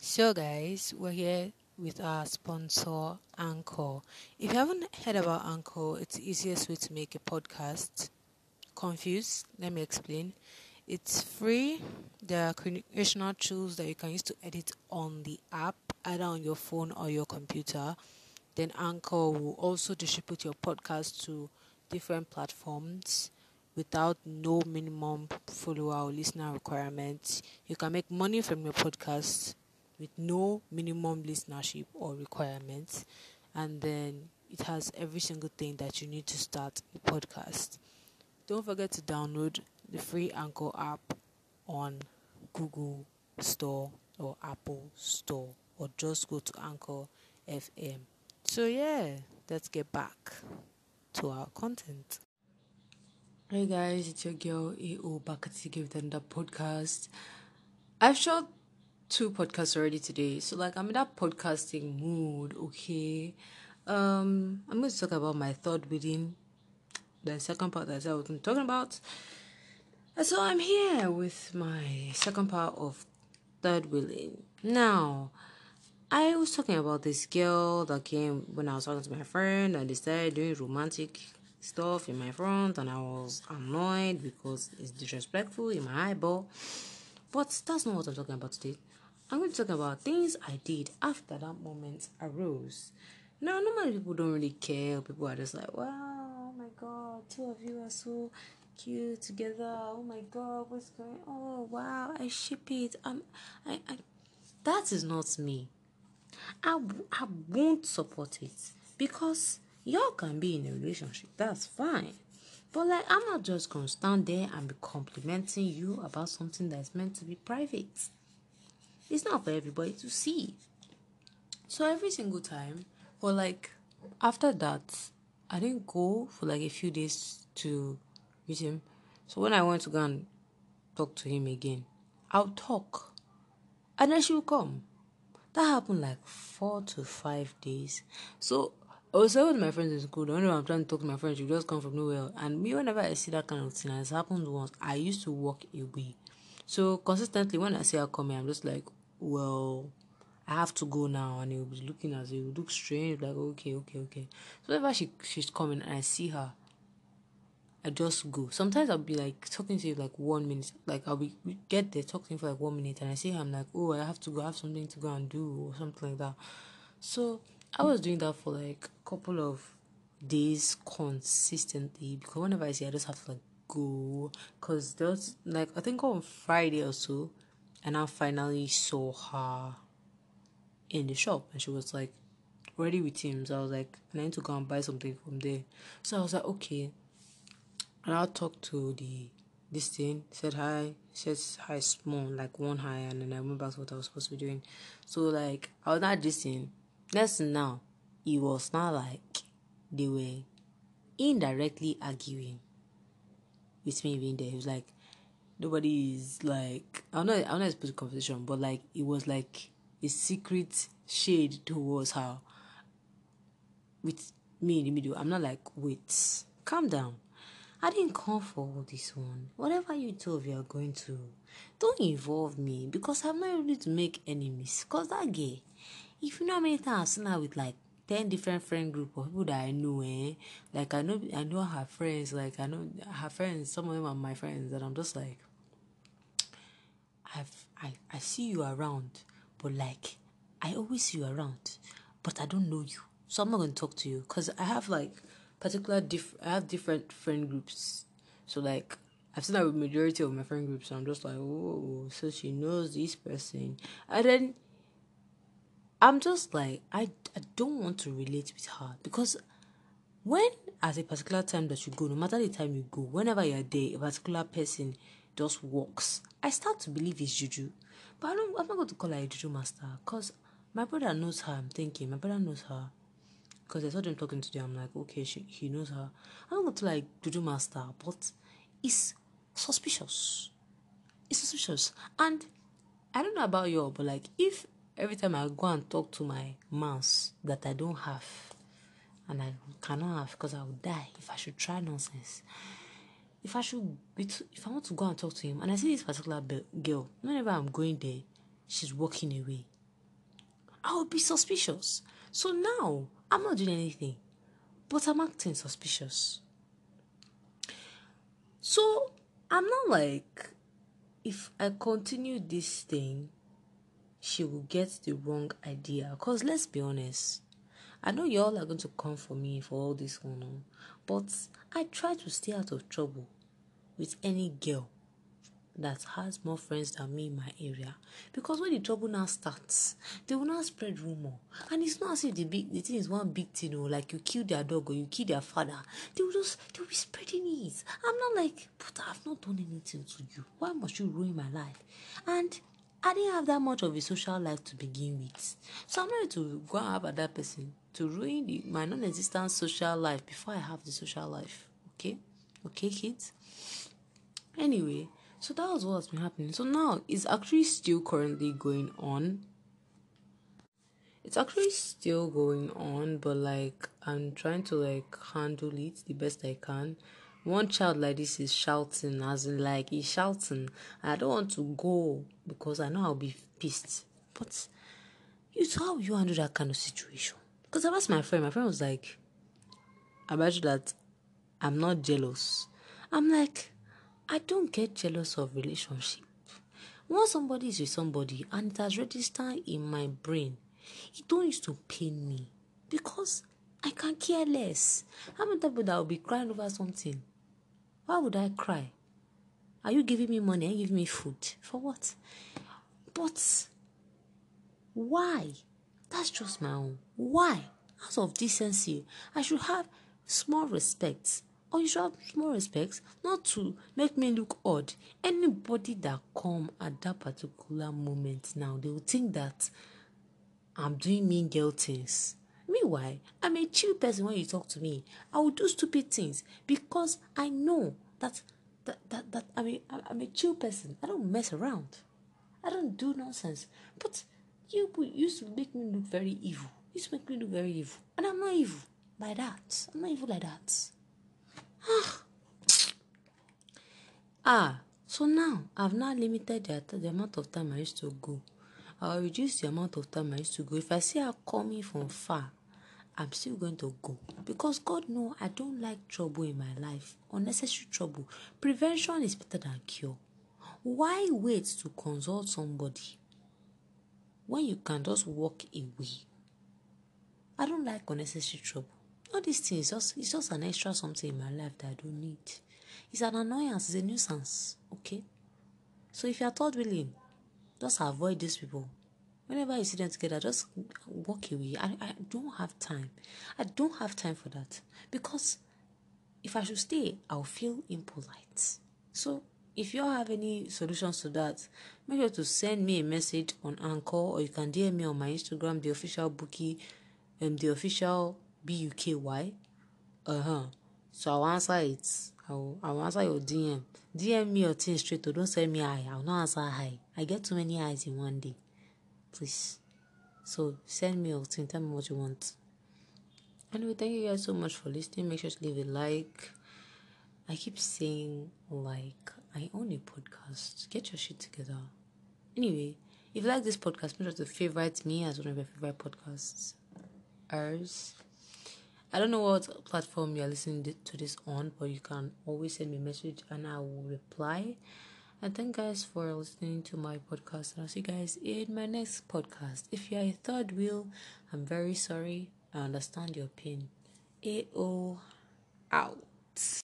So, guys, we're here with our sponsor, Anchor. If you haven't heard about Anchor, it's the easiest way to make a podcast. Confused? Let me explain. It's free. There are creational tools that you can use to edit on the app, either on your phone or your computer. Then Anchor will also distribute your podcast to different platforms without no minimum follower or listener requirements. You can make money from your podcast with no minimum listenership or requirements. And then it has every single thing that you need to start a podcast. Don't forget to download the free Anchor app on Google Store or Apple Store or just go to Anchor FM. So, yeah, let's get back to our content. Hey guys, it's your girl AO back at again with another podcast. I've shot two podcasts already today, so like I'm in that podcasting mood, okay. Um I'm going to talk about my third wheeling, the second part that I was talking about. And so I'm here with my second part of third wheeling. Now, I was talking about this girl that came when I was talking to my friend and they started doing romantic stuff in my front and I was annoyed because it's disrespectful in my eyeball. But that's not what I'm talking about today. I'm going to talk about things I did after that moment arose. Now, normally people don't really care. People are just like, wow, oh my god, two of you are so cute together. Oh my god, what's going on? Oh wow, I ship it. Um, I, I, that is not me. I, I won't support it because y'all can be in a relationship. That's fine. But like, I'm not just gonna stand there and be complimenting you about something that's meant to be private. It's not for everybody to see. So every single time, or like after that, I didn't go for like a few days to meet him. So when I went to go and talk to him again, I'll talk. And then she will come. That happened like four to five days. So I was with my friends in school. The only I'm trying to talk to my friends, you just come from nowhere. And me, whenever I see that kind of thing, has happened once, I used to walk away. So consistently, when I see her coming, I'm just like, well, I have to go now, and he'll be looking as he would look strange, like okay, okay, okay. So whenever she she's coming and I see her, I just go. Sometimes I'll be like talking to you like one minute, like I'll be get there talking for like one minute, and I see her, I'm like, oh, I have to go, I have something to go and do or something like that. So I was doing that for like a couple of days consistently because whenever I see, I just have to like go because there was like I think on Friday or so, and I finally saw her in the shop, and she was like ready with him. So I was like, I need to go and buy something from there. So I was like, okay, and I'll talk to the this thing said hi said hi small like one hi and then I went back to what I was supposed to be doing. So like I was not this thing Listen now, it was not like they were indirectly arguing with me being there. He was like nobody is like I'm not I'm not supposed to conversation, but like it was like a secret shade towards her with me in the middle. I'm not like wait, calm down. I didn't come for all this one. Whatever you of you are going to, don't involve me because I'm not ready to make enemies. Cause that gay, if you know how many times I've seen her with like ten different friend group of people that I know, eh? Like I know I know her friends, like I know her friends, some of them are my friends, and I'm just like I've I, I see you around, but like I always see you around, but I don't know you. So I'm not gonna talk to you because I have like particular diff I have different friend groups. So like I've seen that with majority of my friend groups, and I'm just like, oh, so she knows this person, and then I'm just like I, I don't want to relate with her because when at a particular time that you go, no matter the time you go, whenever you're there, a particular person just walks. I start to believe it's juju, but I don't. I'm not going to call her a juju master because my brother knows her. I'm thinking my brother knows her because I saw them talking today. I'm like, okay, she, he knows her. I'm not going to like juju master, but it's suspicious. It's suspicious, and I don't know about you, all but like if every time I go and talk to my mouse that I don't have and I cannot have because I will die if I should try nonsense. If I should if I want to go and talk to him and I see this particular girl, whenever I'm going there, she's walking away. I would be suspicious. So now I'm not doing anything, but I'm acting suspicious. So I'm not like if I continue this thing, she will get the wrong idea. Because let's be honest, I know y'all are going to come for me for all this one, but I try to stay out of trouble with any girl that has more friends than me in my area. Because when the trouble now starts, they will now spread rumor. And it's not as if the big the thing is one big thing, or like you kill their dog or you kill their father. They will just they will be spreading it. I'm not like, but I've not done anything to you. Why must you ruin my life? And I didn't have that much of a social life to begin with. So I'm ready to go and have that person to ruin the, my non existent social life before I have the social life. Okay? Okay, kids? Anyway, so that was what's been happening. So now it's actually still currently going on. It's actually still going on, but like I'm trying to like handle it the best I can. One child like this is shouting, as in like he's shouting. I don't want to go because I know I'll be pissed. But you how you handle that kind of situation? Because I asked my friend, my friend was like, I bet you that I'm not jealous. I'm like, I don't get jealous of relationship. Once somebody is with somebody and it has registered in my brain, it don't used to pain me because I can care less. How many people that will be crying over something? Why would I cry? Are you giving me money? You giving me food? For what? But why? That's just my own. Why? Out of decency, I should have small respect or you should have more respect not to make me look odd. Anybody that come at that particular moment now they will think that i'm doing mean girl things. Meanwhile i'm a chill person when you talk to me. I will do stupid things because i know that that that, that i mean i'm a chill person. I don't mess around. I don't do nonsense. But you used to make me look very evil. You used to make me look very evil. And i'm not evil. Like that. I'm not evil like that ah, so now I've now limited the, the amount of time I used to go. I'll reduce the amount of time I used to go. If I see her coming from far, I'm still going to go. Because God know I don't like trouble in my life. Unnecessary trouble. Prevention is better than cure. Why wait to consult somebody when you can just walk away? I don't like unnecessary trouble. All these things, just, it's just an extra something in my life that I don't need. It's an annoyance, it's a nuisance, okay? So if you're third wheeling, just avoid these people. Whenever you see them together, just walk away. I, I don't have time. I don't have time for that. Because if I should stay, I'll feel impolite. So if you have any solutions to that, make sure to send me a message on Anchor or you can DM me on my Instagram, the official bookie, um, the official B U K Y. Uh huh. So I'll answer it. I'll, I'll answer your DM. DM me your thing straight. Or don't send me hi. I'll not answer hi. I get too many eyes in one day. Please. So send me your thing. Tell me what you want. Anyway, thank you guys so much for listening. Make sure to leave a like. I keep saying like I own a podcast. Get your shit together. Anyway, if you like this podcast, make sure to favorite me as one of your favorite podcasts. Ours. I don't know what platform you're listening to this on, but you can always send me a message and I will reply. And thank guys for listening to my podcast. And I'll see you guys in my next podcast. If you're a third wheel, I'm very sorry. I understand your pain. AO out.